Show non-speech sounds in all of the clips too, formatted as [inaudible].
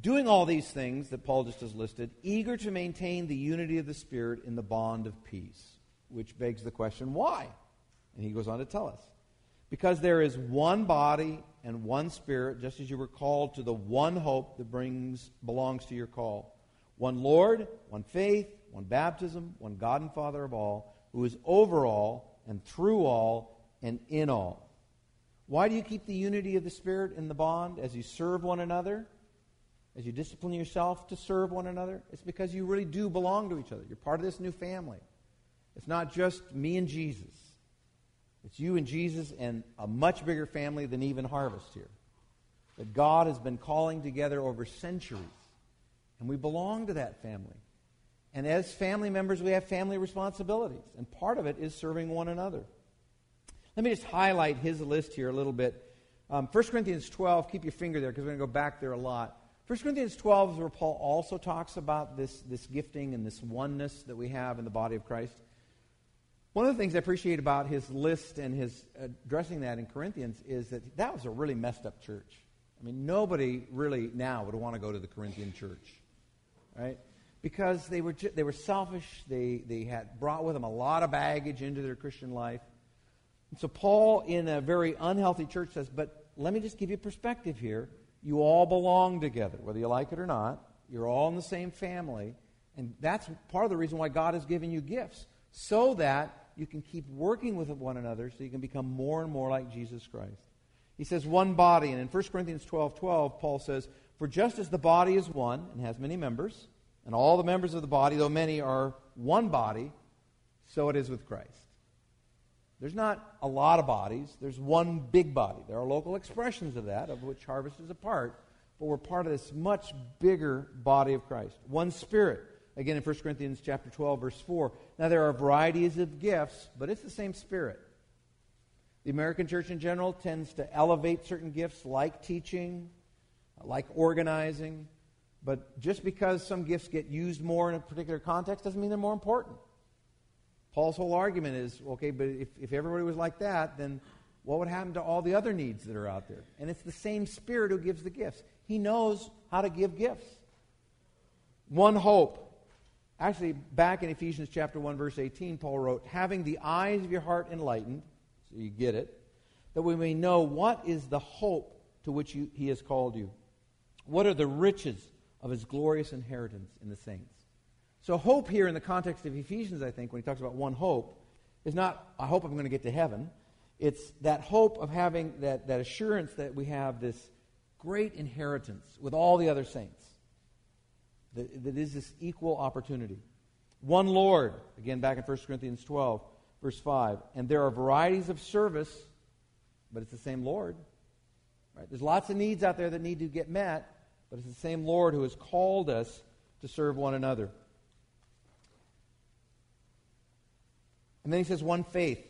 doing all these things that Paul just has listed, eager to maintain the unity of the Spirit in the bond of peace, which begs the question, why? And he goes on to tell us. Because there is one body and one spirit, just as you were called to the one hope that brings belongs to your call. One Lord, one faith, one baptism, one God and Father of all, who is over all and through all and in all. Why do you keep the unity of the Spirit in the bond as you serve one another? As you discipline yourself to serve one another? It's because you really do belong to each other. You're part of this new family. It's not just me and Jesus. It's you and Jesus and a much bigger family than even Harvest here. That God has been calling together over centuries. And we belong to that family. And as family members, we have family responsibilities. And part of it is serving one another. Let me just highlight his list here a little bit. Um, 1 Corinthians 12, keep your finger there because we're going to go back there a lot. 1 Corinthians 12 is where Paul also talks about this, this gifting and this oneness that we have in the body of Christ. One of the things I appreciate about his list and his addressing that in Corinthians is that that was a really messed up church. I mean, nobody really now would want to go to the Corinthian church, right? Because they were, they were selfish. They, they had brought with them a lot of baggage into their Christian life. And so Paul, in a very unhealthy church, says, but let me just give you perspective here. You all belong together, whether you like it or not. You're all in the same family. And that's part of the reason why God has given you gifts, so that you can keep working with one another so you can become more and more like Jesus Christ. He says one body, and in 1 Corinthians 12 12, Paul says, For just as the body is one and has many members, and all the members of the body, though many, are one body, so it is with Christ. There's not a lot of bodies, there's one big body. There are local expressions of that, of which Harvest is a part, but we're part of this much bigger body of Christ. One spirit Again, in 1 Corinthians chapter 12, verse 4. Now, there are varieties of gifts, but it's the same Spirit. The American church in general tends to elevate certain gifts like teaching, like organizing, but just because some gifts get used more in a particular context doesn't mean they're more important. Paul's whole argument is okay, but if, if everybody was like that, then what would happen to all the other needs that are out there? And it's the same Spirit who gives the gifts. He knows how to give gifts. One hope. Actually, back in Ephesians chapter 1, verse 18, Paul wrote, Having the eyes of your heart enlightened, so you get it, that we may know what is the hope to which you, he has called you. What are the riches of his glorious inheritance in the saints? So, hope here in the context of Ephesians, I think, when he talks about one hope, is not, I hope I'm going to get to heaven. It's that hope of having that, that assurance that we have this great inheritance with all the other saints that, that is this equal opportunity. One Lord, again back in 1 Corinthians 12, verse 5. And there are varieties of service, but it's the same Lord. Right? There's lots of needs out there that need to get met, but it's the same Lord who has called us to serve one another. And then he says, one faith.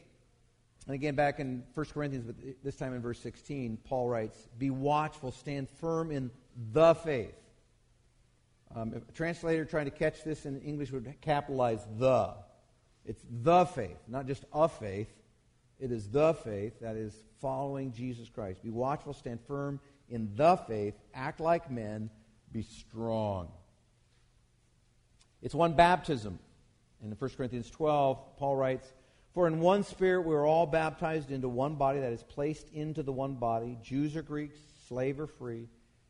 And again, back in 1 Corinthians, but this time in verse 16, Paul writes, Be watchful, stand firm in the faith. Um, a translator trying to catch this in English would capitalize the. It's the faith, not just a faith. It is the faith that is following Jesus Christ. Be watchful, stand firm in the faith, act like men, be strong. It's one baptism. In 1 Corinthians 12, Paul writes, For in one spirit we are all baptized into one body that is placed into the one body, Jews or Greeks, slave or free,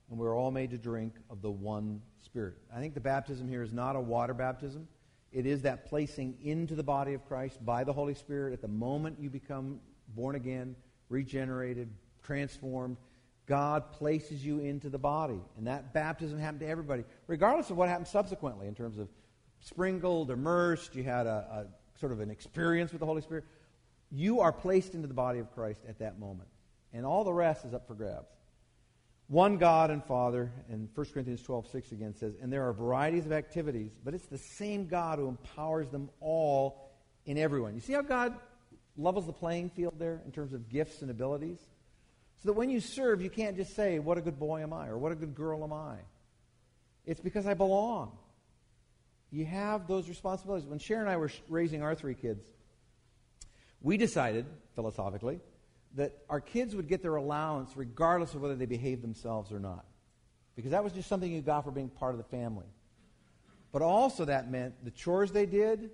and we're all made to drink of the one Spirit. I think the baptism here is not a water baptism. It is that placing into the body of Christ by the Holy Spirit at the moment you become born again, regenerated, transformed. God places you into the body. And that baptism happened to everybody, regardless of what happened subsequently in terms of sprinkled, immersed, you had a, a sort of an experience with the Holy Spirit. You are placed into the body of Christ at that moment. And all the rest is up for grabs. One God and Father, and 1 Corinthians 12, 6 again says, and there are varieties of activities, but it's the same God who empowers them all in everyone. You see how God levels the playing field there in terms of gifts and abilities? So that when you serve, you can't just say, What a good boy am I, or What a good girl am I. It's because I belong. You have those responsibilities. When Sharon and I were raising our three kids, we decided, philosophically, that our kids would get their allowance regardless of whether they behaved themselves or not. because that was just something you got for being part of the family. But also, that meant the chores they did,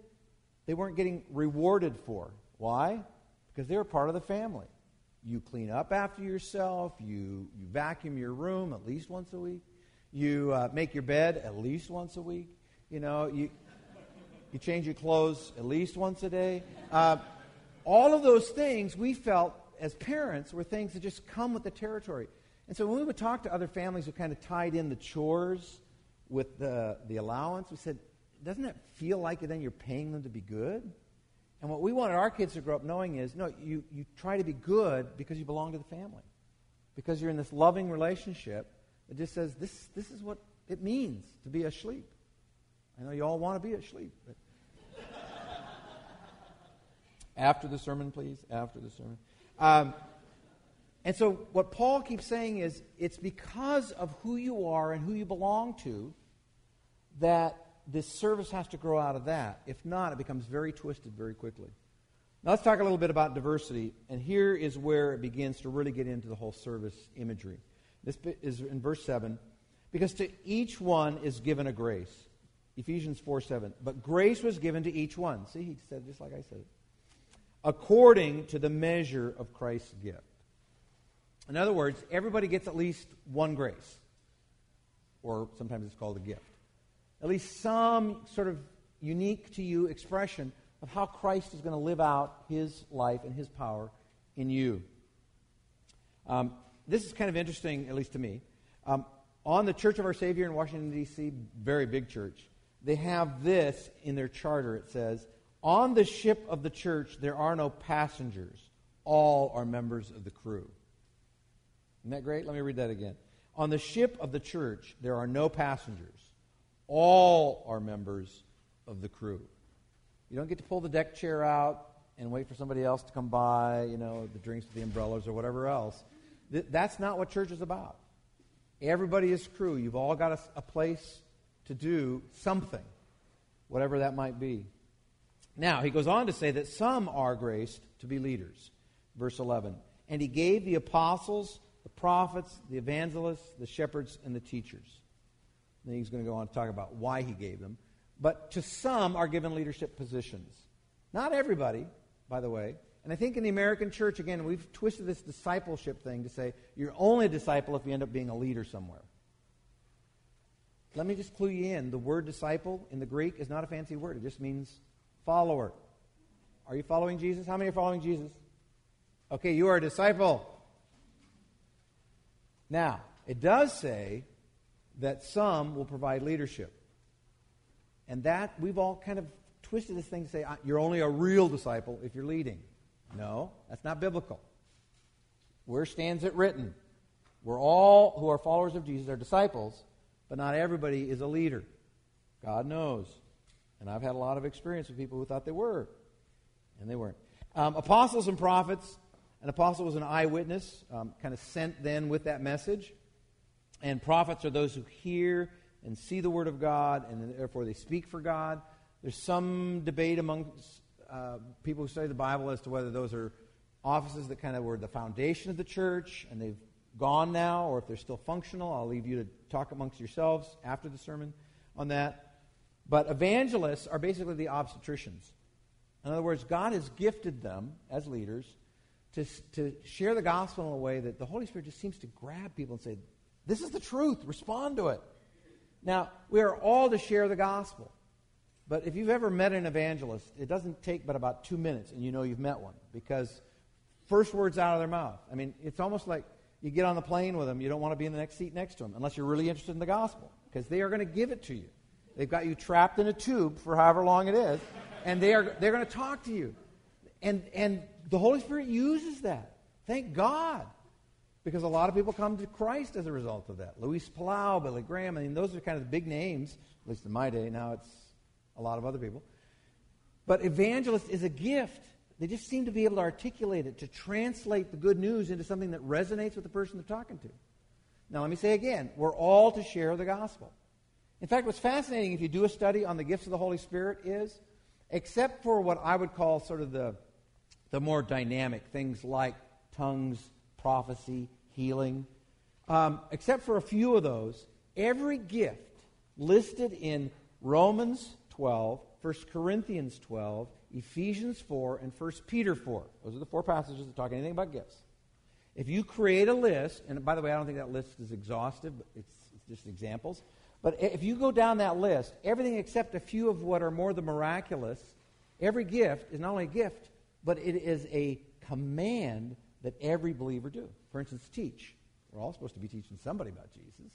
they weren't getting rewarded for. Why? Because they were part of the family. You clean up after yourself, you, you vacuum your room at least once a week, you uh, make your bed at least once a week, you know, you, you change your clothes at least once a day. Uh, all of those things we felt as parents were things that just come with the territory. And so when we would talk to other families who kind of tied in the chores with the, the allowance, we said, doesn't it feel like then you're paying them to be good? And what we wanted our kids to grow up knowing is no, you, you try to be good because you belong to the family. Because you're in this loving relationship that just says this, this is what it means to be a shleep. I know you all want to be asleep. But [laughs] After the sermon, please. After the sermon. Um, and so, what Paul keeps saying is it's because of who you are and who you belong to that this service has to grow out of that. If not, it becomes very twisted very quickly. Now, let's talk a little bit about diversity. And here is where it begins to really get into the whole service imagery. This is in verse 7. Because to each one is given a grace. Ephesians 4 7. But grace was given to each one. See, he said just like I said according to the measure of Christ's gift. In other words, everybody gets at least one grace, or sometimes it's called a gift. At least some sort of unique to you expression of how Christ is going to live out his life and his power in you. Um, this is kind of interesting, at least to me. Um, on the Church of Our Savior in Washington, D.C., very big church, they have this in their charter. It says, on the ship of the church, there are no passengers. All are members of the crew. Isn't that great? Let me read that again. On the ship of the church, there are no passengers. All are members of the crew. You don't get to pull the deck chair out and wait for somebody else to come by, you know, the drinks with the umbrellas or whatever else. That's not what church is about. Everybody is crew. You've all got a, a place to do something, whatever that might be. Now, he goes on to say that some are graced to be leaders. Verse 11. And he gave the apostles, the prophets, the evangelists, the shepherds, and the teachers. Then he's going to go on to talk about why he gave them. But to some are given leadership positions. Not everybody, by the way. And I think in the American church, again, we've twisted this discipleship thing to say you're only a disciple if you end up being a leader somewhere. Let me just clue you in. The word disciple in the Greek is not a fancy word, it just means follower. Are you following Jesus? How many are following Jesus? Okay, you are a disciple. Now, it does say that some will provide leadership. And that, we've all kind of twisted this thing to say you're only a real disciple if you're leading. No, that's not biblical. Where stands it written? We're all who are followers of Jesus are disciples, but not everybody is a leader. God knows. And I've had a lot of experience with people who thought they were, and they weren't. Um, apostles and prophets. An apostle was an eyewitness, um, kind of sent then with that message. And prophets are those who hear and see the word of God, and therefore they speak for God. There's some debate among uh, people who study the Bible as to whether those are offices that kind of were the foundation of the church and they've gone now, or if they're still functional. I'll leave you to talk amongst yourselves after the sermon on that. But evangelists are basically the obstetricians. In other words, God has gifted them as leaders to, to share the gospel in a way that the Holy Spirit just seems to grab people and say, This is the truth, respond to it. Now, we are all to share the gospel. But if you've ever met an evangelist, it doesn't take but about two minutes and you know you've met one because first words out of their mouth. I mean, it's almost like you get on the plane with them, you don't want to be in the next seat next to them unless you're really interested in the gospel because they are going to give it to you. They've got you trapped in a tube for however long it is, and they are, they're going to talk to you. And, and the Holy Spirit uses that. Thank God. Because a lot of people come to Christ as a result of that. Luis Palau, Billy Graham, I mean, those are kind of the big names, at least in my day. Now it's a lot of other people. But evangelist is a gift. They just seem to be able to articulate it, to translate the good news into something that resonates with the person they're talking to. Now, let me say again we're all to share the gospel. In fact, what's fascinating if you do a study on the gifts of the Holy Spirit is, except for what I would call sort of the, the more dynamic things like tongues, prophecy, healing, Um, except for a few of those, every gift listed in Romans 12, 1 Corinthians 12, Ephesians 4, and 1 Peter 4. Those are the four passages that talk anything about gifts. If you create a list, and by the way, I don't think that list is exhaustive, but it's, it's just examples. But if you go down that list, everything except a few of what are more the miraculous, every gift is not only a gift, but it is a command that every believer do. For instance, teach. We're all supposed to be teaching somebody about Jesus.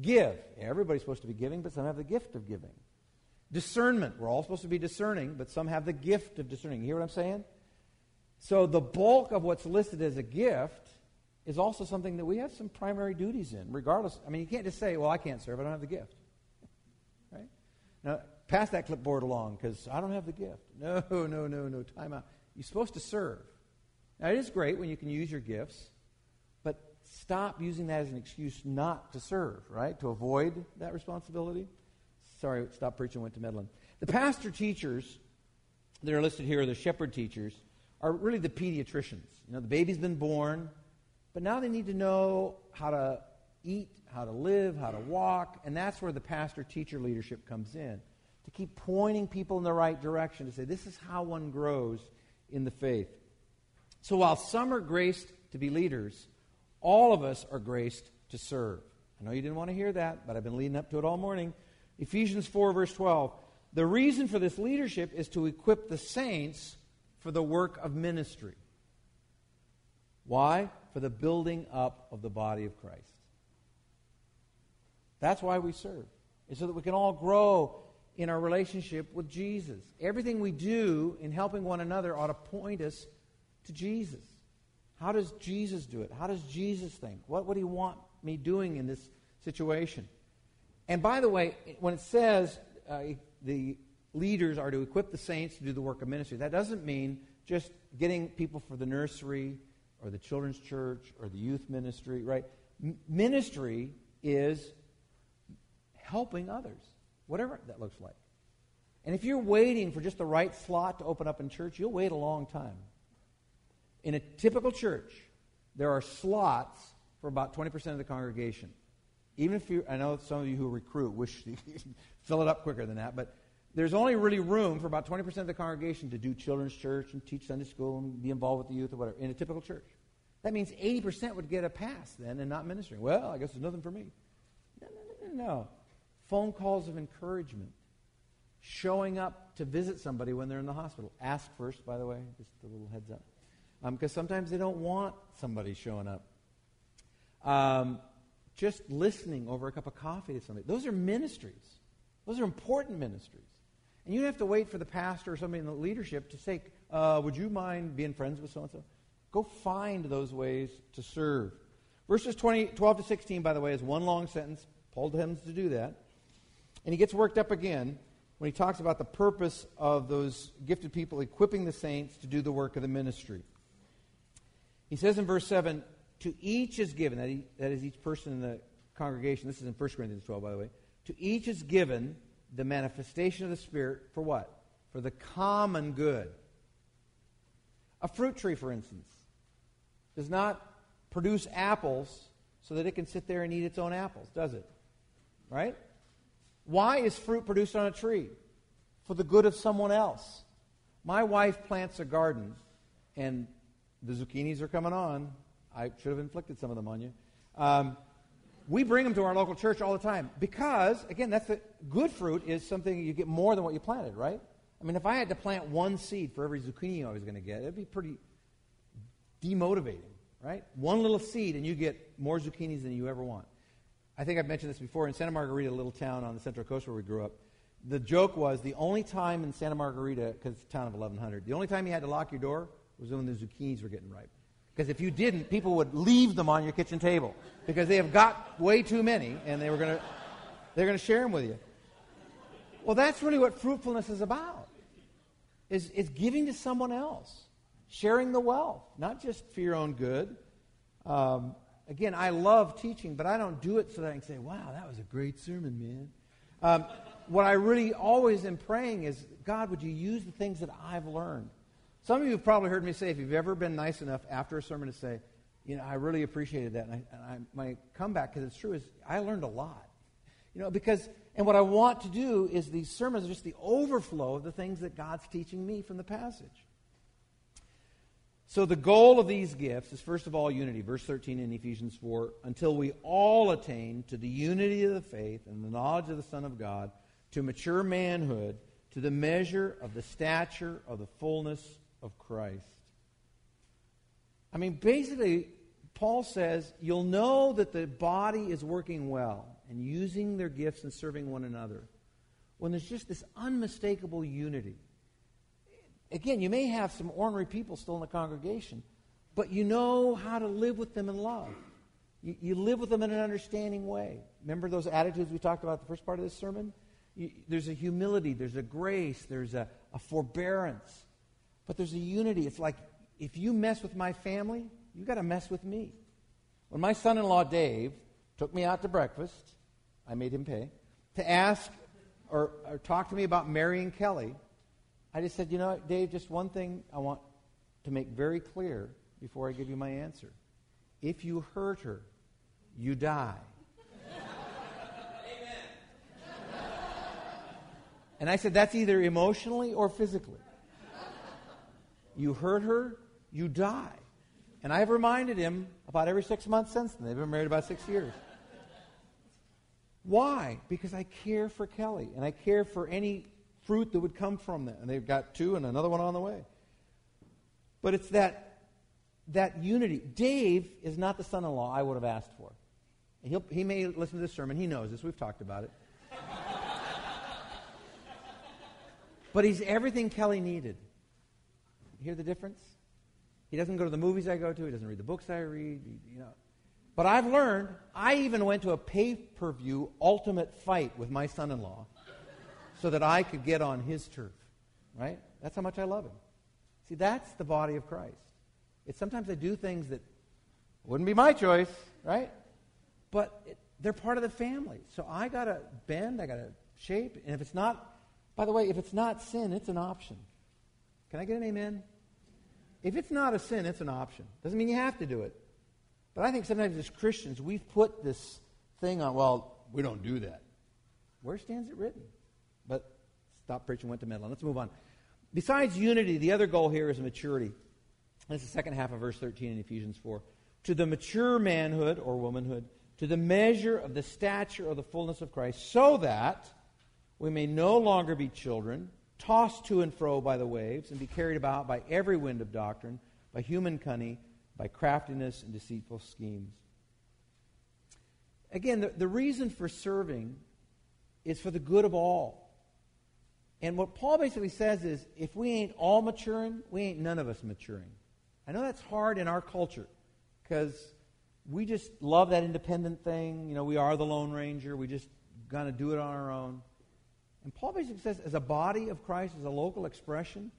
Give. Everybody's supposed to be giving, but some have the gift of giving. Discernment. We're all supposed to be discerning, but some have the gift of discerning. You hear what I'm saying? So the bulk of what's listed as a gift is also something that we have some primary duties in, regardless. I mean, you can't just say, well, I can't serve, I don't have the gift. Right? Now, pass that clipboard along because I don't have the gift. [laughs] No, no, no, no. Time out. You're supposed to serve. Now, it is great when you can use your gifts, but stop using that as an excuse not to serve, right? To avoid that responsibility. Sorry, stop preaching, went to meddling. The pastor teachers that are listed here the shepherd teachers, are really the pediatricians. You know, the baby's been born, but now they need to know how to eat, how to live, how to walk, and that's where the pastor teacher leadership comes in. To keep pointing people in the right direction, to say, this is how one grows in the faith. So while some are graced to be leaders, all of us are graced to serve. I know you didn't want to hear that, but I've been leading up to it all morning. Ephesians 4, verse 12. The reason for this leadership is to equip the saints for the work of ministry. Why? For the building up of the body of Christ. That's why we serve. It's so that we can all grow in our relationship with Jesus. Everything we do in helping one another ought to point us to Jesus. How does Jesus do it? How does Jesus think? What would he want me doing in this situation? And by the way, when it says uh, the leaders are to equip the saints to do the work of ministry, that doesn't mean just getting people for the nursery or the children's church or the youth ministry, right? M- ministry is helping others, whatever that looks like. And if you're waiting for just the right slot to open up in church, you'll wait a long time. In a typical church, there are slots for about 20% of the congregation. Even if you, I know some of you who recruit wish [laughs] you fill it up quicker than that, but there's only really room for about 20% of the congregation to do children's church and teach Sunday school and be involved with the youth or whatever in a typical church. That means 80% would get a pass then and not ministering. Well, I guess there's nothing for me. No, no, no, no. Phone calls of encouragement. Showing up to visit somebody when they're in the hospital. Ask first, by the way, just a little heads up. Because um, sometimes they don't want somebody showing up. Um, just listening over a cup of coffee to somebody. Those are ministries. Those are important ministries. And you don't have to wait for the pastor or somebody in the leadership to say, uh, Would you mind being friends with so and so? Go find those ways to serve. Verses 20, 12 to 16, by the way, is one long sentence. Paul tends to do that. And he gets worked up again when he talks about the purpose of those gifted people equipping the saints to do the work of the ministry. He says in verse 7 to each is given, that, he, that is each person in the congregation, this is in 1 Corinthians 12, by the way, to each is given the manifestation of the Spirit for what? For the common good. A fruit tree, for instance, does not produce apples so that it can sit there and eat its own apples, does it? Right? Why is fruit produced on a tree? For the good of someone else. My wife plants a garden, and the zucchinis are coming on. I should have inflicted some of them on you. Um, we bring them to our local church all the time because, again, that's the good fruit is something you get more than what you planted, right? I mean, if I had to plant one seed for every zucchini I was going to get, it'd be pretty demotivating, right? One little seed and you get more zucchinis than you ever want. I think I've mentioned this before. In Santa Margarita, a little town on the Central Coast where we grew up, the joke was the only time in Santa Margarita, because it's a town of 1,100, the only time you had to lock your door was when the zucchinis were getting ripe. Because if you didn't, people would leave them on your kitchen table because they have got way too many and they were going to they're going to share them with you. Well, that's really what fruitfulness is about. Is is giving to someone else, sharing the wealth, not just for your own good. Um, again, I love teaching, but I don't do it so that I can say, "Wow, that was a great sermon, man." Um, what I really always am praying is, God, would you use the things that I've learned some of you have probably heard me say, if you've ever been nice enough after a sermon to say, you know, I really appreciated that. And, I, and I, my comeback, because it's true, is I learned a lot. You know, because, and what I want to do is these sermons are just the overflow of the things that God's teaching me from the passage. So the goal of these gifts is first of all unity. Verse 13 in Ephesians 4 until we all attain to the unity of the faith and the knowledge of the Son of God, to mature manhood, to the measure of the stature of the fullness of Christ. I mean, basically, Paul says you'll know that the body is working well and using their gifts and serving one another when there's just this unmistakable unity. Again, you may have some ornery people still in the congregation, but you know how to live with them in love. You, you live with them in an understanding way. Remember those attitudes we talked about the first part of this sermon? You, there's a humility, there's a grace, there's a, a forbearance, but there's a unity. It's like if you mess with my family, you got to mess with me. When my son in law, Dave, took me out to breakfast, I made him pay, to ask or, or talk to me about marrying Kelly, I just said, you know, Dave, just one thing I want to make very clear before I give you my answer. If you hurt her, you die. and I said, that's either emotionally or physically. You hurt her, you die. And I've reminded him about every six months since then. They've been married about six years. Why? Because I care for Kelly and I care for any fruit that would come from that. And they've got two and another one on the way. But it's that, that unity. Dave is not the son in law I would have asked for. He'll, he may listen to this sermon. He knows this. We've talked about it. [laughs] but he's everything Kelly needed. Hear the difference? He doesn't go to the movies I go to. He doesn't read the books I read. You know. But I've learned. I even went to a pay-per-view ultimate fight with my son-in-law, so that I could get on his turf. Right? That's how much I love him. See, that's the body of Christ. It's sometimes I do things that wouldn't be my choice, right? But it, they're part of the family. So I got to bend. I got to shape. And if it's not, by the way, if it's not sin, it's an option. Can I get an amen? If it's not a sin, it's an option. Doesn't mean you have to do it. But I think sometimes as Christians, we've put this thing on, well, we don't do that. Where stands it written? But stop preaching, went to meddling. Let's move on. Besides unity, the other goal here is maturity. That's the second half of verse 13 in Ephesians 4. To the mature manhood or womanhood, to the measure of the stature of the fullness of Christ, so that we may no longer be children tossed to and fro by the waves, and be carried about by every wind of doctrine, by human cunning, by craftiness and deceitful schemes. Again, the, the reason for serving is for the good of all. And what Paul basically says is if we ain't all maturing, we ain't none of us maturing. I know that's hard in our culture because we just love that independent thing. You know, we are the Lone Ranger. We just going to do it on our own. And Paul basically says, as a body of Christ, as a local expression,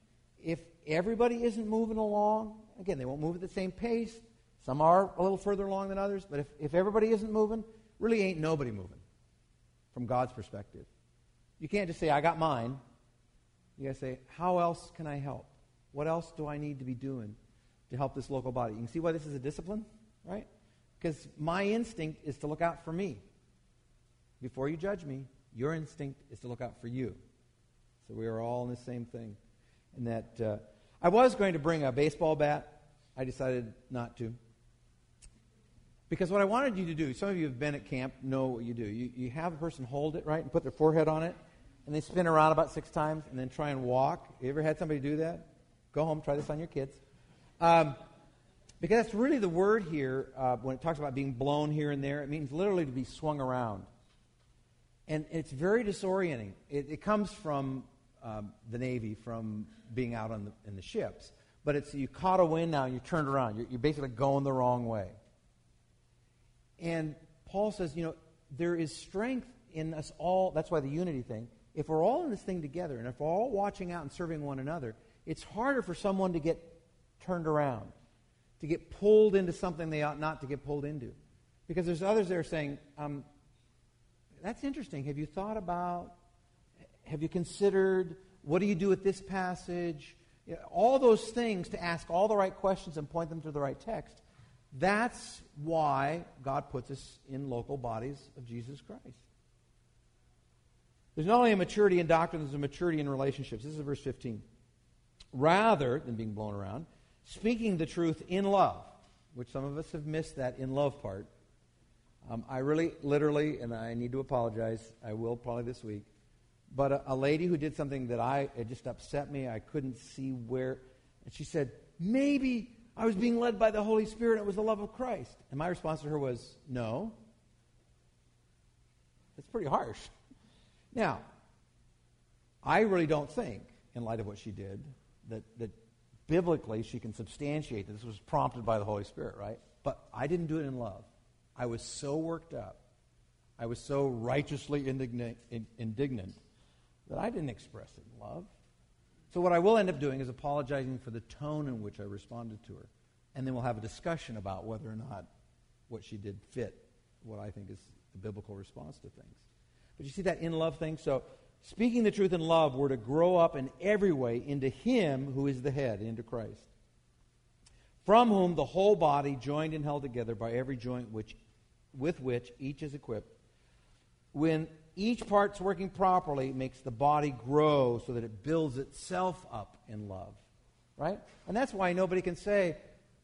if everybody isn't moving along, again, they won't move at the same pace. Some are a little further along than others, but if, if everybody isn't moving, really ain't nobody moving from God's perspective. You can't just say, I got mine. You got to say, how else can I help? What else do I need to be doing to help this local body? You can see why this is a discipline, right? Because my instinct is to look out for me. Before you judge me, your instinct is to look out for you. So we are all in the same thing. And that uh, I was going to bring a baseball bat. I decided not to. Because what I wanted you to do, some of you have been at camp, know what you do. You, you have a person hold it, right, and put their forehead on it, and they spin around about six times and then try and walk. You ever had somebody do that? Go home, try this on your kids. Um, because that's really the word here uh, when it talks about being blown here and there. It means literally to be swung around. And it's very disorienting. It, it comes from um, the Navy, from being out on the, in the ships. But it's you caught a wind now and you turned around. You're, you're basically going the wrong way. And Paul says, you know, there is strength in us all. That's why the unity thing. If we're all in this thing together and if we're all watching out and serving one another, it's harder for someone to get turned around, to get pulled into something they ought not to get pulled into. Because there's others there saying, um, that's interesting. Have you thought about, have you considered, what do you do with this passage? You know, all those things to ask all the right questions and point them to the right text. That's why God puts us in local bodies of Jesus Christ. There's not only a maturity in doctrine, there's a maturity in relationships. This is verse 15. Rather than being blown around, speaking the truth in love, which some of us have missed that in love part. Um, I really, literally, and I need to apologize, I will probably this week, but a, a lady who did something that I, it just upset me. I couldn't see where, and she said, maybe I was being led by the Holy Spirit. It was the love of Christ. And my response to her was, no. That's pretty harsh. Now, I really don't think, in light of what she did, that, that biblically she can substantiate that this was prompted by the Holy Spirit, right? But I didn't do it in love. I was so worked up. I was so righteously indignant, indignant that I didn't express it in love. So, what I will end up doing is apologizing for the tone in which I responded to her. And then we'll have a discussion about whether or not what she did fit what I think is the biblical response to things. But you see that in love thing? So, speaking the truth in love, we're to grow up in every way into Him who is the head, into Christ. From whom the whole body, joined and held together by every joint which, with which each is equipped, when each part's working properly, makes the body grow so that it builds itself up in love. Right? And that's why nobody can say,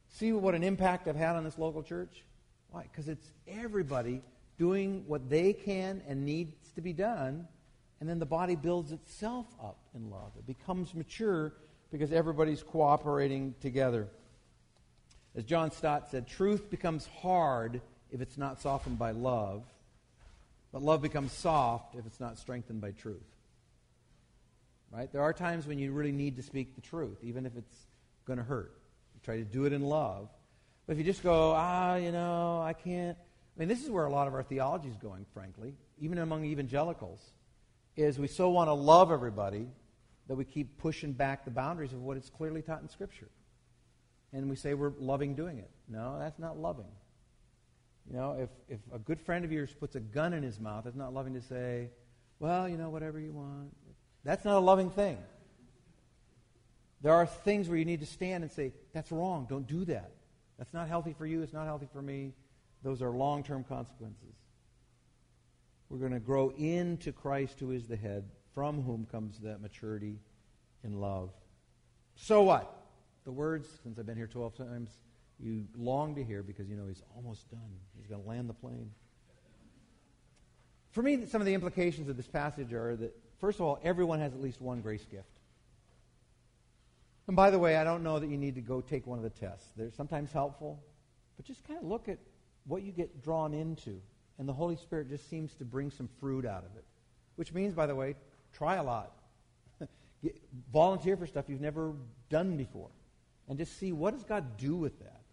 see what an impact I've had on this local church? Why? Because it's everybody doing what they can and needs to be done, and then the body builds itself up in love. It becomes mature because everybody's cooperating together. As John Stott said, truth becomes hard if it's not softened by love. But love becomes soft if it's not strengthened by truth. Right? There are times when you really need to speak the truth, even if it's going to hurt. You try to do it in love. But if you just go, ah, you know, I can't. I mean, this is where a lot of our theology is going, frankly, even among evangelicals, is we so want to love everybody that we keep pushing back the boundaries of what is clearly taught in Scripture. And we say we're loving doing it. No, that's not loving. You know, if, if a good friend of yours puts a gun in his mouth, it's not loving to say, well, you know, whatever you want. That's not a loving thing. There are things where you need to stand and say, that's wrong. Don't do that. That's not healthy for you. It's not healthy for me. Those are long term consequences. We're going to grow into Christ, who is the head, from whom comes that maturity in love. So what? The words, since I've been here 12 times, you long to hear because you know he's almost done. He's going to land the plane. For me, some of the implications of this passage are that, first of all, everyone has at least one grace gift. And by the way, I don't know that you need to go take one of the tests. They're sometimes helpful, but just kind of look at what you get drawn into. And the Holy Spirit just seems to bring some fruit out of it. Which means, by the way, try a lot. [laughs] volunteer for stuff you've never done before. And just see what does God do with that.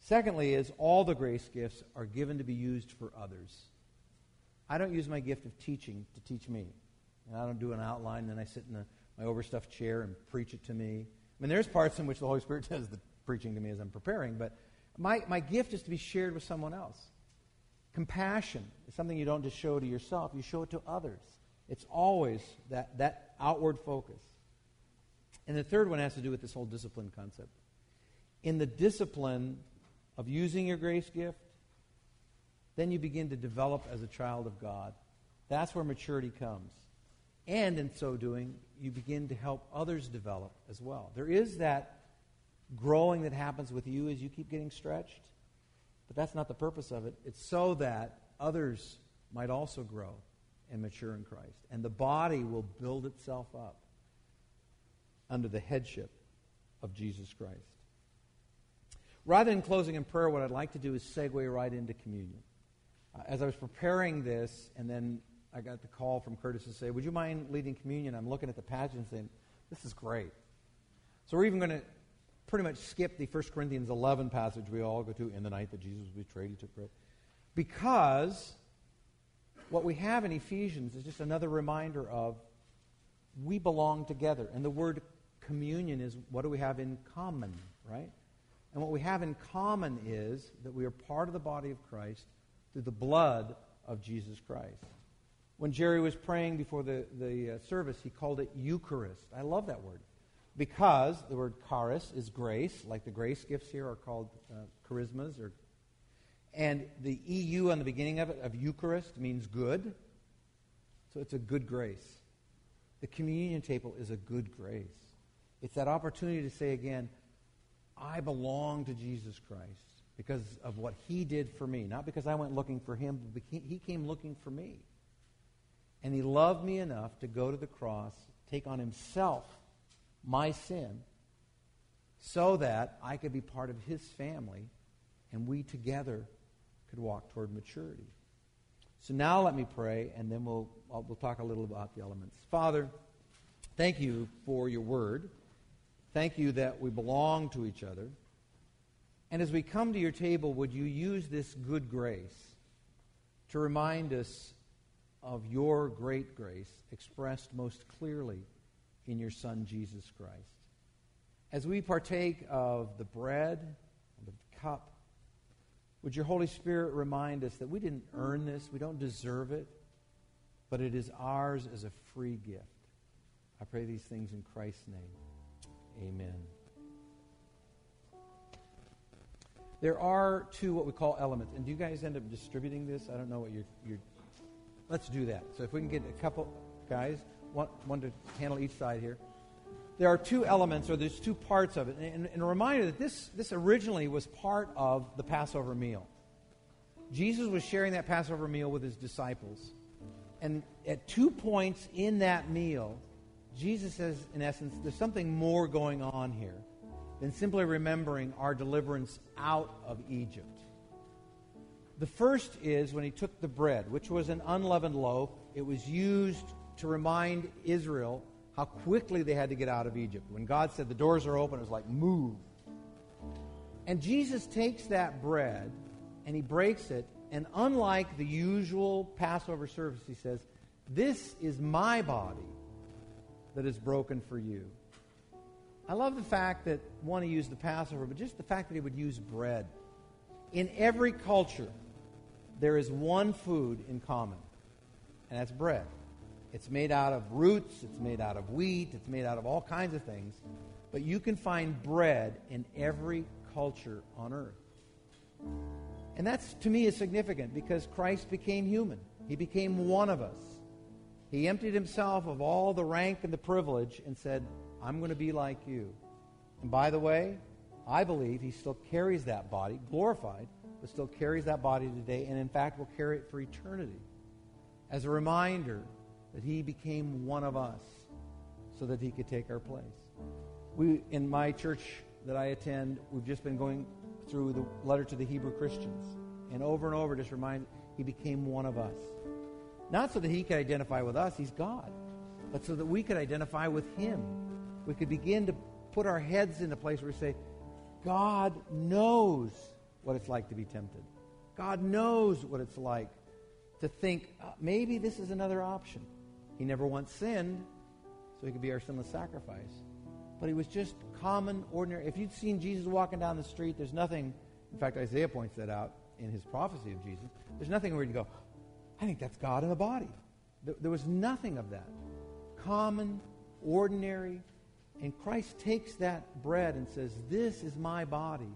Secondly, is all the grace gifts are given to be used for others. I don't use my gift of teaching to teach me. And I don't do an outline, then I sit in the, my overstuffed chair and preach it to me. I mean, there's parts in which the Holy Spirit [laughs] does the preaching to me as I'm preparing, but my, my gift is to be shared with someone else. Compassion is something you don't just show to yourself, you show it to others. It's always that, that outward focus. And the third one has to do with this whole discipline concept. In the discipline, of using your grace gift, then you begin to develop as a child of God. That's where maturity comes. And in so doing, you begin to help others develop as well. There is that growing that happens with you as you keep getting stretched, but that's not the purpose of it. It's so that others might also grow and mature in Christ. And the body will build itself up under the headship of Jesus Christ. Rather than closing in prayer, what I'd like to do is segue right into communion. Uh, as I was preparing this, and then I got the call from Curtis to say, Would you mind leading communion? I'm looking at the passage and saying, This is great. So we're even going to pretty much skip the 1 Corinthians 11 passage we all go to in the night that Jesus was betrayed, he took bread. Because what we have in Ephesians is just another reminder of we belong together. And the word communion is what do we have in common, right? And what we have in common is that we are part of the body of Christ through the blood of Jesus Christ. When Jerry was praying before the, the uh, service, he called it Eucharist. I love that word. because the word charis is grace, like the grace gifts here are called uh, charismas, or, and the EU on the beginning of it, of Eucharist, means good. So it's a good grace. The communion table is a good grace. It's that opportunity to say again, I belong to Jesus Christ because of what he did for me. Not because I went looking for him, but he came looking for me. And he loved me enough to go to the cross, take on himself my sin, so that I could be part of his family and we together could walk toward maturity. So now let me pray, and then we'll, uh, we'll talk a little about the elements. Father, thank you for your word. Thank you that we belong to each other. And as we come to your table, would you use this good grace to remind us of your great grace expressed most clearly in your Son, Jesus Christ? As we partake of the bread and the cup, would your Holy Spirit remind us that we didn't earn this, we don't deserve it, but it is ours as a free gift. I pray these things in Christ's name. Amen. There are two what we call elements. And do you guys end up distributing this? I don't know what you're. you're let's do that. So if we can get a couple guys, one, one to handle each side here. There are two elements, or there's two parts of it. And, and a reminder that this, this originally was part of the Passover meal. Jesus was sharing that Passover meal with his disciples. And at two points in that meal, Jesus says, in essence, there's something more going on here than simply remembering our deliverance out of Egypt. The first is when he took the bread, which was an unleavened loaf. It was used to remind Israel how quickly they had to get out of Egypt. When God said the doors are open, it was like, move. And Jesus takes that bread and he breaks it. And unlike the usual Passover service, he says, This is my body that is broken for you. I love the fact that one, he used the Passover, but just the fact that he would use bread. In every culture, there is one food in common, and that's bread. It's made out of roots, it's made out of wheat, it's made out of all kinds of things. But you can find bread in every culture on earth. And that's, to me, is significant because Christ became human. He became one of us. He emptied himself of all the rank and the privilege and said, I'm going to be like you. And by the way, I believe he still carries that body, glorified, but still carries that body today, and in fact will carry it for eternity. As a reminder that he became one of us so that he could take our place. We, in my church that I attend, we've just been going through the letter to the Hebrew Christians. And over and over, just remind he became one of us. Not so that he could identify with us, he's God, but so that we could identify with him we could begin to put our heads in a place where we say, God knows what it's like to be tempted. God knows what it's like to think, uh, maybe this is another option. He never once sinned, so he could be our sinless sacrifice. But he was just common, ordinary. If you'd seen Jesus walking down the street, there's nothing, in fact, Isaiah points that out in his prophecy of Jesus. There's nothing where you go, I think that's God in the body. There, was nothing of that. Common, ordinary, and Christ takes that bread and says, This is my body,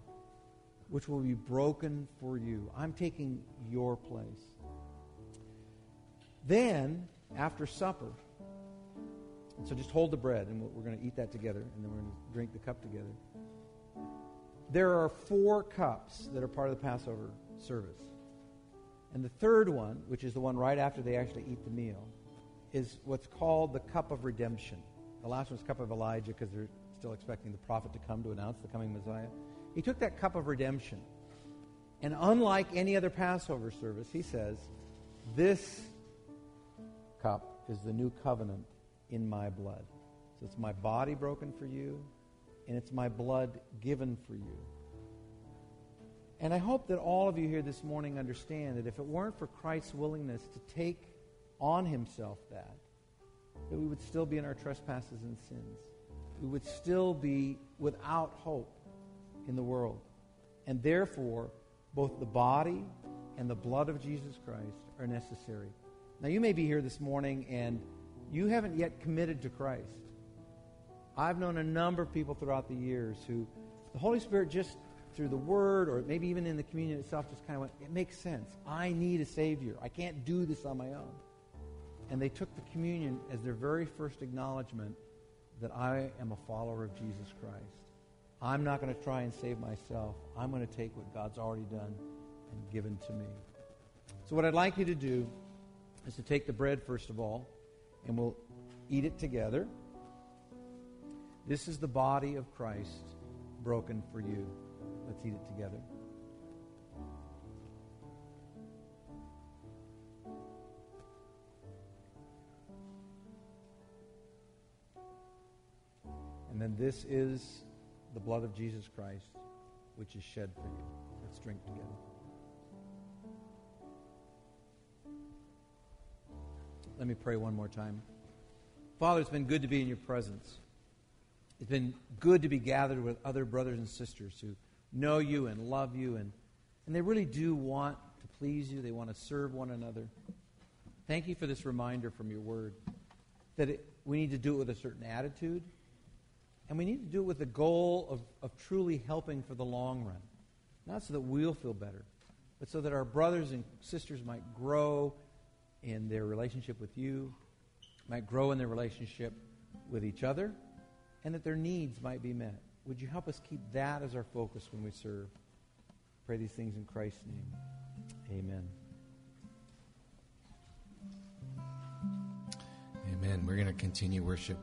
which will be broken for you. I'm taking your place. Then, after supper, so just hold the bread, and we're going to eat that together, and then we're going to drink the cup together. There are four cups that are part of the Passover service. And the third one, which is the one right after they actually eat the meal, is what's called the cup of redemption. The last one's cup of Elijah because they're still expecting the prophet to come to announce the coming Messiah. He took that cup of redemption. And unlike any other Passover service, he says, This cup is the new covenant in my blood. So it's my body broken for you, and it's my blood given for you. And I hope that all of you here this morning understand that if it weren't for Christ's willingness to take on himself that, that we would still be in our trespasses and sins. We would still be without hope in the world. And therefore, both the body and the blood of Jesus Christ are necessary. Now, you may be here this morning and you haven't yet committed to Christ. I've known a number of people throughout the years who the Holy Spirit just through the Word or maybe even in the communion itself just kind of went, it makes sense. I need a Savior. I can't do this on my own. And they took the communion as their very first acknowledgement that I am a follower of Jesus Christ. I'm not going to try and save myself. I'm going to take what God's already done and given to me. So, what I'd like you to do is to take the bread, first of all, and we'll eat it together. This is the body of Christ broken for you. Let's eat it together. And then this is the blood of Jesus Christ, which is shed for you. Let's drink together. Let me pray one more time. Father, it's been good to be in your presence. It's been good to be gathered with other brothers and sisters who know you and love you, and, and they really do want to please you. They want to serve one another. Thank you for this reminder from your word that it, we need to do it with a certain attitude, and we need to do it with the goal of, of truly helping for the long run. Not so that we'll feel better, but so that our brothers and sisters might grow in their relationship with you, might grow in their relationship with each other, and that their needs might be met. Would you help us keep that as our focus when we serve? Pray these things in Christ's name. Amen. Amen. We're going to continue worship